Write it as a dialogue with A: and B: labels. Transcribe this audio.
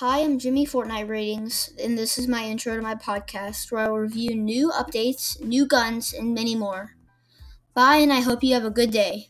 A: Hi, I'm Jimmy Fortnite Ratings, and this is my intro to my podcast where I will review new updates, new guns, and many more. Bye, and I hope you have a good day.